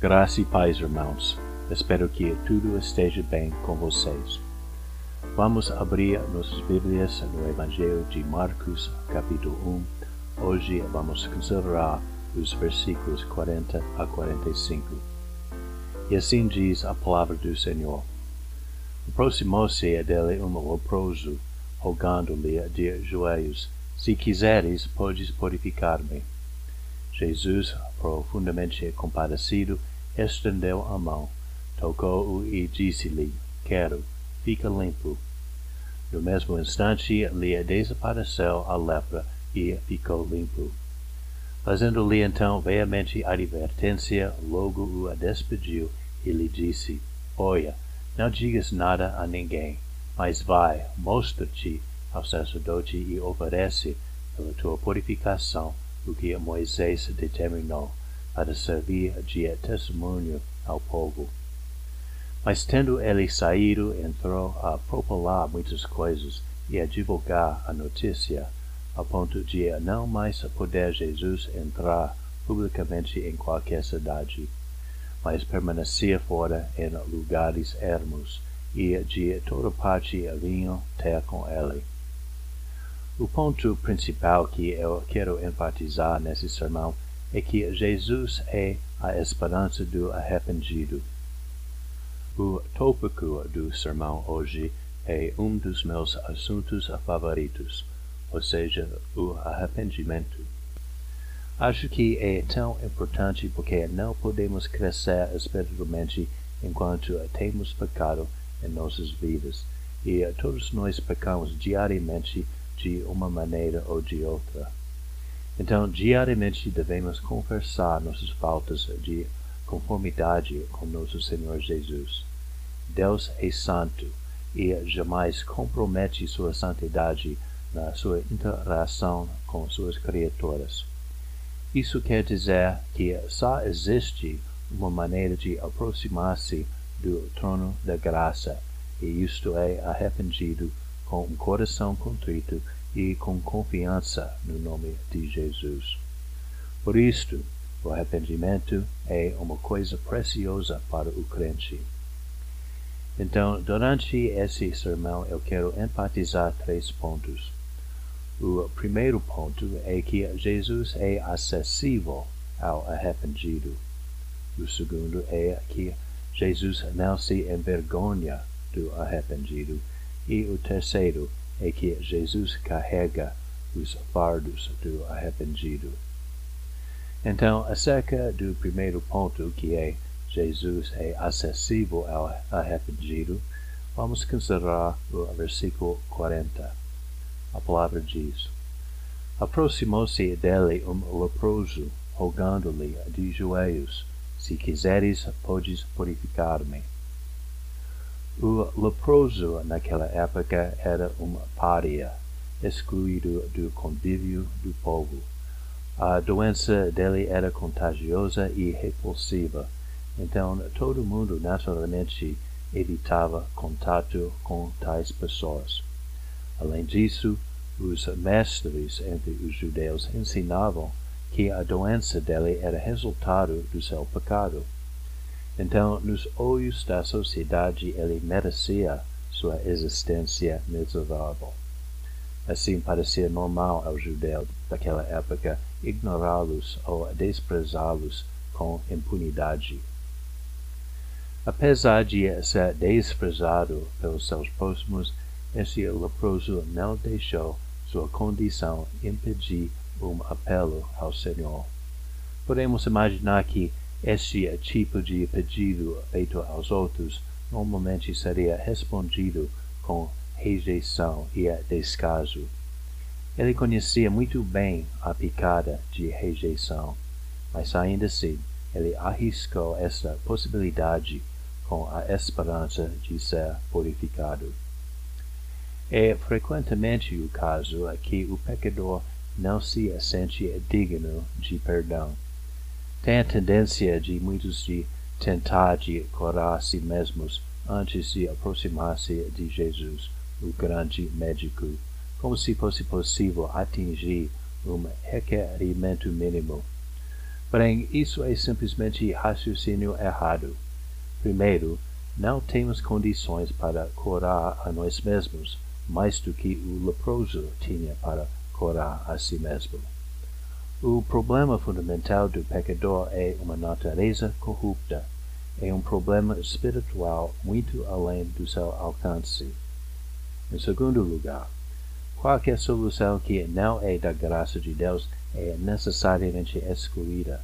Graça e paz, irmãos. Espero que tudo esteja bem com vocês. Vamos abrir nossas Bíblias no Evangelho de Marcos, capítulo 1. Hoje vamos considerar os versículos 40 a 45. E assim diz a palavra do Senhor. Aproximou-se dele um leproso, rogando-lhe de joelhos: Se quiseres, podes purificar-me. Jesus, profundamente compadecido, estendeu a mão, tocou-o e disse-lhe: Quero, fica limpo. No mesmo instante lhe desapareceu a lepra e ficou limpo. Fazendo-lhe então veemente advertência, logo o despediu e lhe disse: Olha, não digas nada a ninguém, mas vai, mostra-te ao sacerdote e oferece, pela tua purificação, o que Moisés determinou para servir de testemunho ao povo. Mas tendo ele saído, entrou a propalar muitas coisas e a divulgar a notícia, a ponto de não mais poder Jesus entrar publicamente em qualquer cidade, mas permanecia fora em lugares ermos, e de toda parte vinham ter com ele. O ponto principal que eu quero enfatizar nesse sermão é que Jesus é a esperança do arrependido. O tópico do sermão hoje é um dos meus assuntos favoritos, ou seja, o arrependimento. Acho que é tão importante porque não podemos crescer espiritualmente enquanto temos pecado em nossas vidas, e todos nós pecamos diariamente de uma maneira ou de outra. Então, diariamente devemos confessar nossas faltas de conformidade com nosso Senhor Jesus. Deus é santo e jamais compromete sua santidade na sua interação com suas criaturas. Isso quer dizer que só existe uma maneira de aproximar-se do trono da graça, e isto é arrependido com um coração contrito e com confiança no nome de Jesus. Por isto, o arrependimento é uma coisa preciosa para o crente. Então, durante esse sermão, eu quero enfatizar três pontos. O primeiro ponto é que Jesus é acessível ao arrependido. O segundo é que Jesus não se envergonha do arrependido. E o terceiro é que Jesus carrega os fardos do arrependido. Então, acerca do primeiro ponto, que é Jesus é acessível ao arrependido, vamos considerar o versículo 40. A palavra diz: Aproximou-se dele um leproso, rogando-lhe de joelhos: Se quiseres, podes purificar-me. O leproso naquela época era um pária, excluído do convívio do povo. A doença dele era contagiosa e repulsiva, então todo mundo naturalmente evitava contato com tais pessoas. Além disso, os mestres entre os judeus ensinavam que a doença dele era resultado do seu pecado. Então, nos olhos da sociedade, ele merecia sua existência miserável. Assim parecia normal ao judeu daquela época ignorá-los ou desprezá-los com impunidade. Apesar de ser desprezado pelos seus próximos, esse leproso não deixou sua condição impedir um apelo ao Senhor. Podemos imaginar que este tipo de pedido feito aos outros normalmente seria respondido com rejeição e descaso. Ele conhecia muito bem a picada de rejeição, mas ainda assim ele arriscou esta possibilidade com a esperança de ser purificado. É frequentemente o caso que o pecador não se sente digno de perdão tem a tendência de muitos de tentar de curar a si mesmos antes de aproximar-se de Jesus, o grande médico, como se fosse possível atingir um requerimento mínimo. Porém, isso é simplesmente raciocínio errado. Primeiro, não temos condições para curar a nós mesmos mais do que o leproso tinha para curar a si mesmo. O problema fundamental do pecador é uma natureza corrupta. É um problema espiritual muito além do seu alcance. Em segundo lugar, qualquer solução que não é da graça de Deus é necessariamente excluída.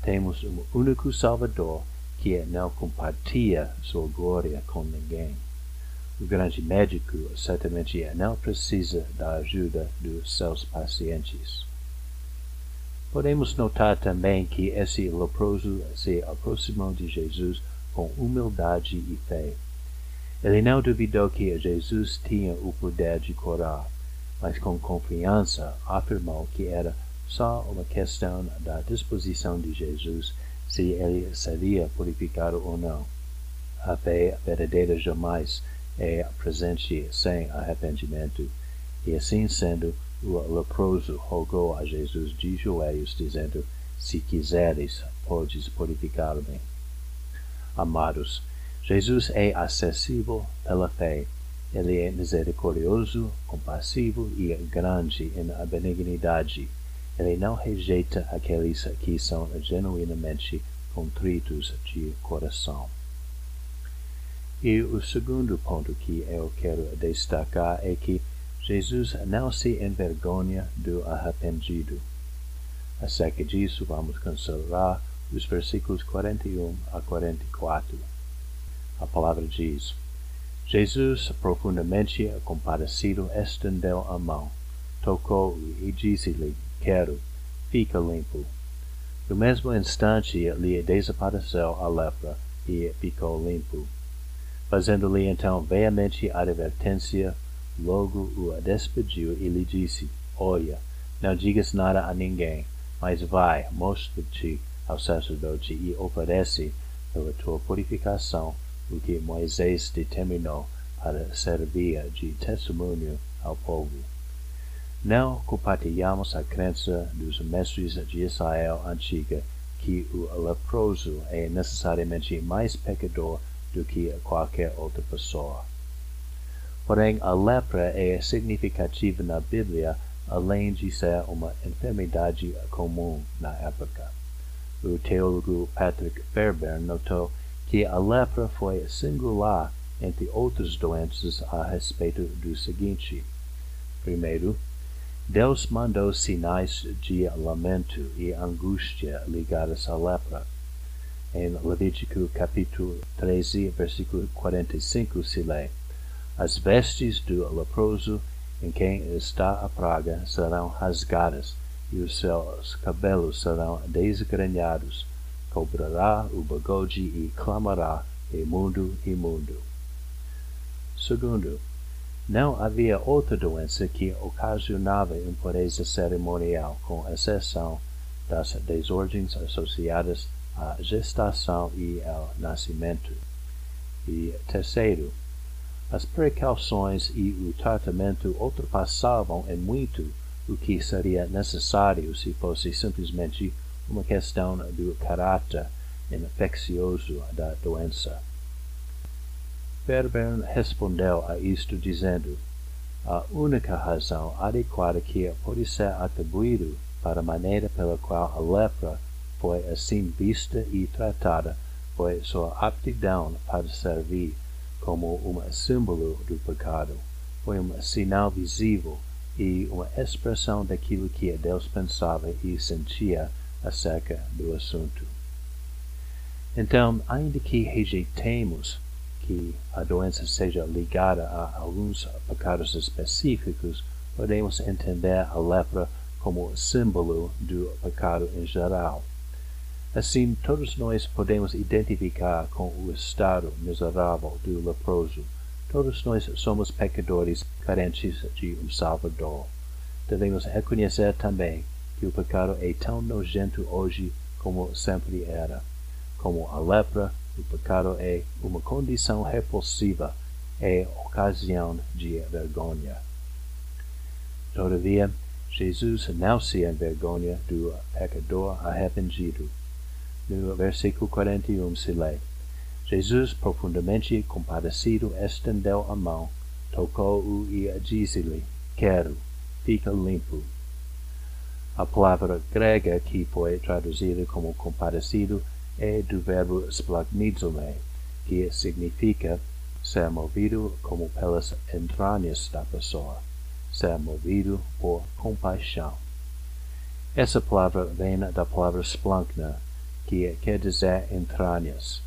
Temos um único Salvador que não compartilha sua glória com ninguém. O grande médico certamente não precisa da ajuda dos seus pacientes. Podemos notar também que esse leproso se aproximou de Jesus com humildade e fé. Ele não duvidou que Jesus tinha o poder de curar, mas com confiança afirmou que era só uma questão da disposição de Jesus se ele seria purificado ou não. A fé verdadeira jamais é presente sem arrependimento, e assim sendo, leproso rogou a Jesus de joelhos, dizendo: Se quiseres, podes purificar-me. Amados, Jesus é acessível pela fé. Ele é misericordioso, compassivo e grande em benignidade. Ele não rejeita aqueles que são genuinamente contritos de coração. E o segundo ponto que eu quero destacar é que Jesus não se envergonha do arrependido. Acerca disso, vamos considerar os versículos 41 a 44. A palavra diz: Jesus, profundamente compadecido, estendeu a mão, tocou-o e disse-lhe: Quero, fica limpo. No mesmo instante lhe desapareceu a lepra e ficou limpo fazendo-lhe então veemente advertência, logo o despediu e lhe disse, Olha, não digas nada a ninguém, mas vai, mostra-te ao sacerdote e oferece pela tua purificação o que Moisés determinou para servir de testemunho ao povo. Não compartilhamos a crença dos mestres de Israel antiga que o leproso é necessariamente mais pecador do que qualquer outra pessoa. Porém, a lepra é significativa na Bíblia, além de ser uma enfermidade comum na época. O teólogo Patrick Fairbairn notou que a lepra foi singular entre outras doenças a respeito do seguinte: primeiro, Deus mandou sinais de lamento e angústia ligadas à lepra. Em Levítico capítulo 13, versículo 45 se lê: As vestes do leproso em quem está a praga serão rasgadas, e os seus cabelos serão desgrenhados. Cobrará o bigode e clamará: imundo, imundo. Segundo, não havia outra doença que ocasionava impureza cerimonial, com exceção das desordens associadas a gestação e ao nascimento. E terceiro, as precauções e o tratamento ultrapassavam em muito o que seria necessário se fosse simplesmente uma questão do caráter infeccioso da doença. Fairbairn respondeu a isto dizendo: a única razão adequada que pode ser atribuído para a maneira pela qual a lepra foi assim vista e tratada, foi sua aptidão para servir como um símbolo do pecado, foi um sinal visível e uma expressão daquilo que Deus pensava e sentia acerca do assunto. Então, ainda que rejeitemos que a doença seja ligada a alguns pecados específicos, podemos entender a lepra como símbolo do pecado em geral. Assim, todos nós podemos identificar com o estado miserável do leproso. Todos nós somos pecadores carentes de um Salvador. Devemos reconhecer também que o pecado é tão nojento hoje como sempre era. Como a lepra, o pecado é uma condição repulsiva, é ocasião de vergonha. Todavia, Jesus não se envergonha do pecador arrependido. No versículo 41 se lê: Jesus, profundamente compadecido, estendeu a mão, tocou-o e disse-lhe: Quero, fica limpo. A palavra grega que foi traduzida como compadecido é do verbo splagmizome, que significa ser movido como pelas entranhas da pessoa ser movido por compaixão. Essa palavra vem da palavra splankna, que quer dizer entranhas.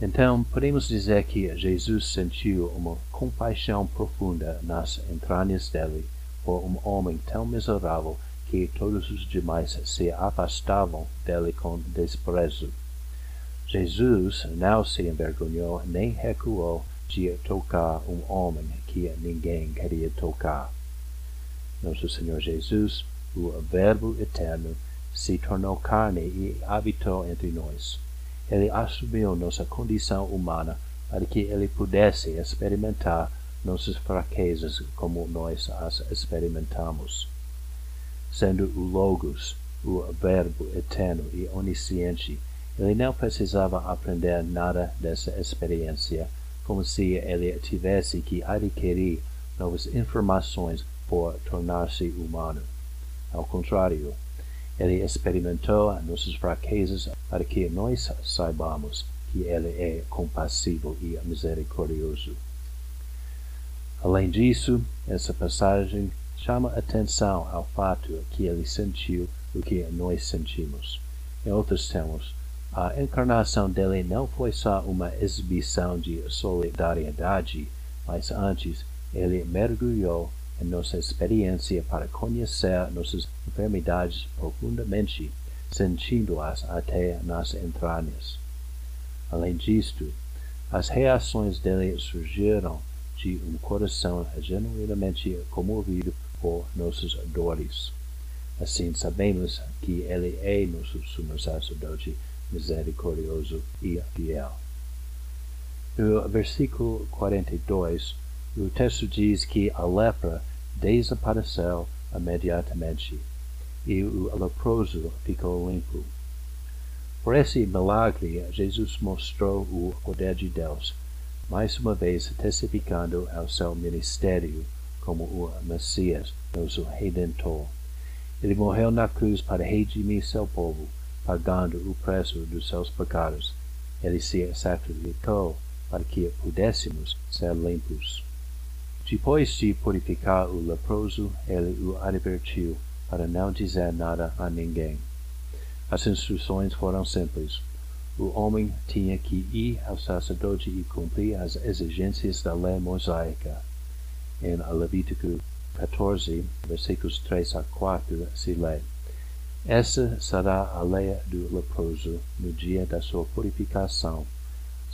Então, podemos dizer que Jesus sentiu uma compaixão profunda nas entranhas dele por um homem tão miserável que todos os demais se afastavam dele com desprezo. Jesus não se envergonhou nem recuou de tocar um homem que ninguém queria tocar. Nosso Senhor Jesus, o Verbo eterno, se tornou carne e habitou entre nós. Ele assumiu nossa condição humana para que ele pudesse experimentar nossas fraquezas como nós as experimentamos. Sendo o Logos, o Verbo eterno e onisciente, ele não precisava aprender nada dessa experiência como se ele tivesse que adquirir novas informações por tornar-se humano. Ao contrário, ele experimentou nossas fraquezas para que nós saibamos que ele é compassivo e misericordioso. Além disso, essa passagem chama atenção ao fato que ele sentiu o que nós sentimos. Em outros termos, a encarnação dele não foi só uma exibição de solidariedade, mas antes ele mergulhou em nossa experiência para conhecer nossas enfermidades profundamente, sentindo-as até nas entranhas. Além disto, as reações dele surgiram de um coração genuinamente comovido por nossas dores. Assim sabemos que ele é nosso sumo sacerdote misericordioso e fiel. No versículo 42, o texto diz que a lepra desapareceu imediatamente e o leproso ficou limpo. Por esse milagre, Jesus mostrou o poder de Deus, mais uma vez testificando ao seu ministério como o Messias, nosso Redentor. Ele morreu na cruz para redimir seu povo pagando o preço dos seus pecados. Ele se sacrificou para que pudéssemos ser limpos. Depois de purificar o leproso, ele o advertiu para não dizer nada a ninguém. As instruções foram simples. O homem tinha que ir ao sacerdote e cumprir as exigências da lei mosaica. Em Levítico 14, versículos 3 a 4, se lê. Essa será a lei do leproso no dia da sua purificação.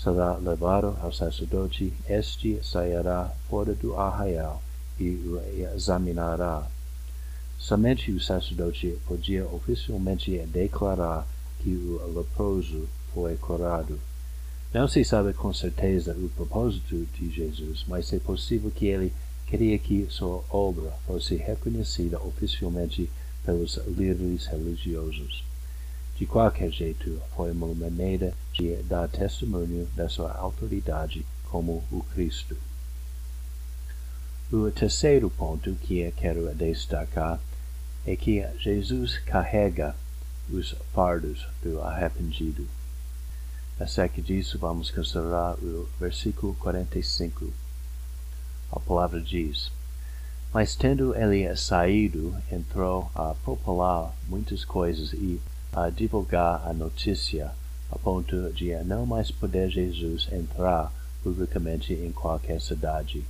Será levado ao sacerdote, este sairá fora do arraial e o examinará. Somente o sacerdote podia oficialmente declarar que o leproso foi curado. Não se sabe com certeza o propósito de Jesus, mas é possível que ele queria que sua obra fosse reconhecida oficialmente pelos líderes religiosos. De qualquer jeito, foi uma maneira de dar testemunho da sua autoridade como o Cristo. O terceiro ponto que quero destacar é que Jesus carrega os fardos do arrependido. Acerca disso, vamos considerar o versículo 45. A palavra diz: mas tendo ele saído, entrou a propalar muitas coisas e a divulgar a notícia, a ponto de não mais poder Jesus entrar publicamente em qualquer cidade,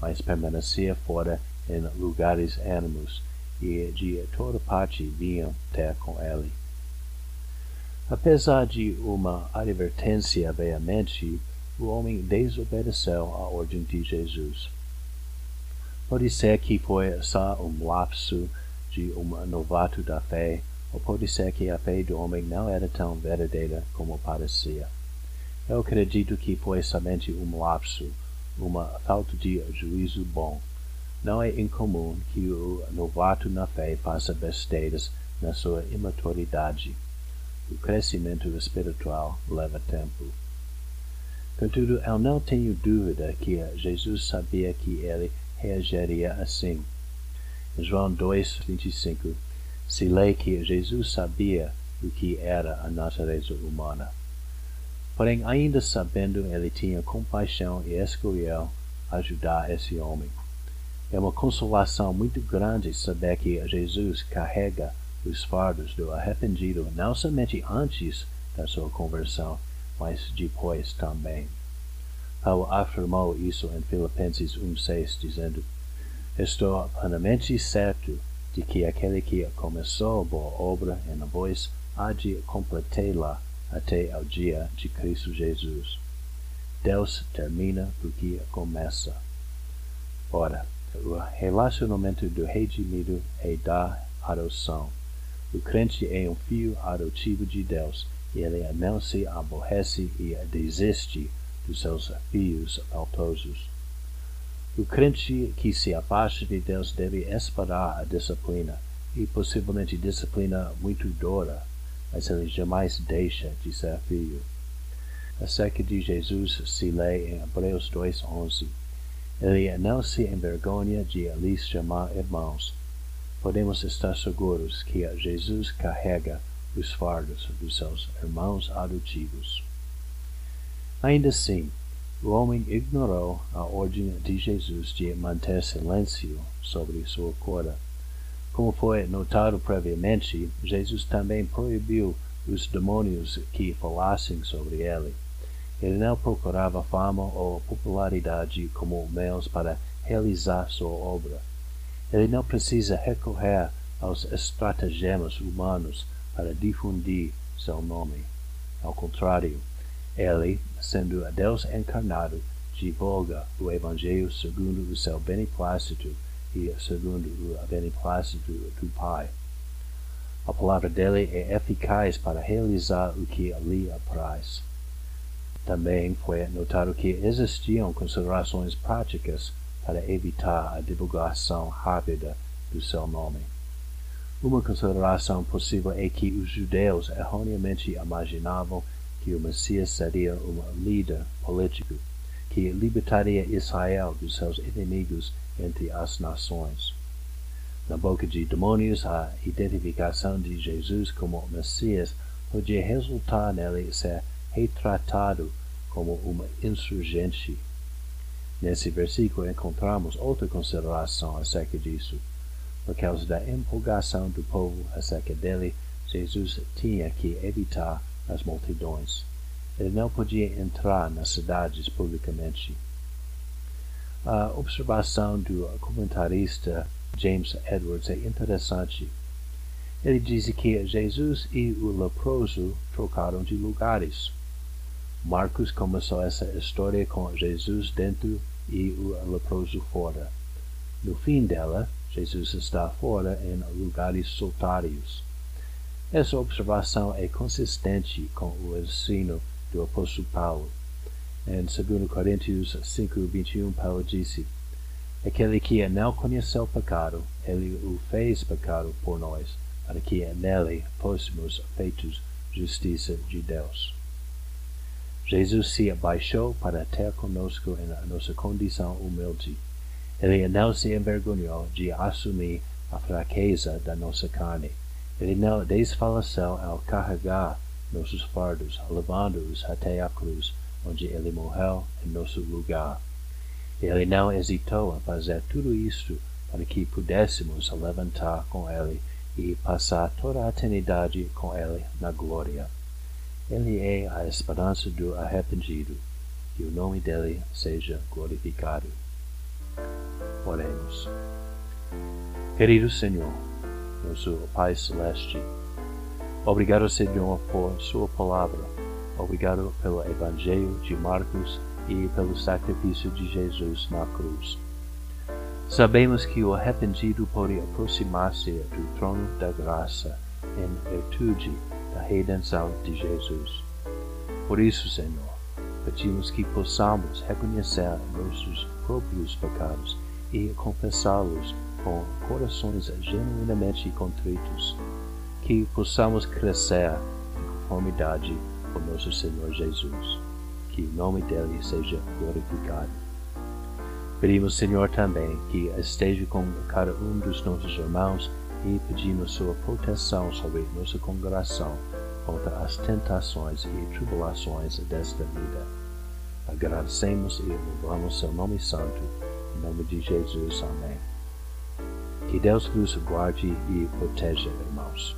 mas permanecia fora em lugares ermos, e de toda parte vinham ter com ele. Apesar de uma advertência veemente, o homem desobedeceu à ordem de Jesus. Pode ser que foi só um lapso de um novato da fé, ou pode ser que a fé do homem não era tão verdadeira como parecia. Eu acredito que foi somente um lapso, uma falta de juízo bom. Não é incomum que o novato na fé faça besteiras na sua imaturidade. O crescimento espiritual leva tempo. Contudo, eu não tenho dúvida que Jesus sabia que ele reagiria assim. João 2, 25, se lê que Jesus sabia o que era a natureza humana. Porém, ainda sabendo, ele tinha compaixão e escolheu ajudar esse homem. É uma consolação muito grande saber que Jesus carrega os fardos do arrependido não somente antes da sua conversão, mas depois também. Paulo afirmou isso em Filipenses 1,6, dizendo: Estou plenamente certo de que aquele que começou boa obra em vós há de completá-la até ao dia de Cristo Jesus. Deus termina o que começa. Ora, o relacionamento do redimido é da adoção. O crente é um filho adotivo de Deus e ele não se aborrece e desiste dos seus filhos faltosos. O crente que se afasta de Deus deve esperar a disciplina, e possivelmente disciplina muito dura, mas ele jamais deixa de ser filho. Acerca de Jesus se lê em Hebreus 2.11 ele não se envergonha de lhes chamar irmãos. Podemos estar seguros que Jesus carrega os fardos dos seus irmãos adotivos. Ainda assim, o homem ignorou a ordem de Jesus de manter silêncio sobre sua cura. Como foi notado previamente, Jesus também proibiu os demônios que falassem sobre ele. Ele não procurava fama ou popularidade como meios para realizar sua obra. Ele não precisa recorrer aos estratagemas humanos para difundir seu nome. Ao contrário, ele, sendo Deus encarnado, divulga o Evangelho segundo o seu beneplácito e segundo o beneplácito do Pai. A palavra dele é eficaz para realizar o que lhe apraz. Também foi notado que existiam considerações práticas para evitar a divulgação rápida do seu nome. Uma consideração possível é que os judeus erroneamente imaginavam que o Messias seria um líder político que libertaria Israel dos seus inimigos entre as nações. Na boca de demônios, a identificação de Jesus como Messias podia resultar nele ser retratado como uma insurgente. Nesse versículo encontramos outra consideração acerca disso. Por causa da empolgação do povo acerca dele, Jesus tinha que evitar as multidões. Ele não podia entrar nas cidades publicamente. A observação do comentarista James Edwards é interessante. Ele diz que Jesus e o leproso trocaram de lugares. Marcos começou essa história com Jesus dentro e o leproso fora. No fim dela, Jesus está fora em lugares solitários. Essa observação é consistente com o ensino do apóstolo Paulo. Em 2 Coríntios 5, 21, Paulo disse: Aquele que não conheceu pecado, ele o fez pecado por nós, para que nele fôssemos feitos justiça de Deus. Jesus se abaixou para ter conosco em nossa condição humilde. Ele não se envergonhou de assumir a fraqueza da nossa carne. Ele não desfaleceu ao carregar nossos fardos, levando-os até a cruz, onde ele morreu em nosso lugar. Ele não hesitou em fazer tudo isto para que pudéssemos levantar com ele e passar toda a eternidade com ele na glória. Ele é a esperança do arrependido, que o nome dele seja glorificado. Oremos. Querido Senhor, nosso Pai Celeste, obrigado, Senhor, por Sua palavra. Obrigado pelo Evangelho de Marcos e pelo sacrifício de Jesus na cruz. Sabemos que o arrependido pode aproximar-se do trono da graça em virtude da redenção de Jesus. Por isso, Senhor, pedimos que possamos reconhecer nossos próprios pecados e confessá-los com corações genuinamente contritos, que possamos crescer em conformidade com nosso Senhor Jesus, que o nome dele seja glorificado. Pedimos, Senhor, também que esteja com cada um dos nossos irmãos e pedimos sua proteção sobre nossa congregação contra as tentações e tribulações desta vida. Agradecemos e louvamos seu nome santo. Em nome de Jesus. Amém. Que Deus vos guarde e proteja, irmãos.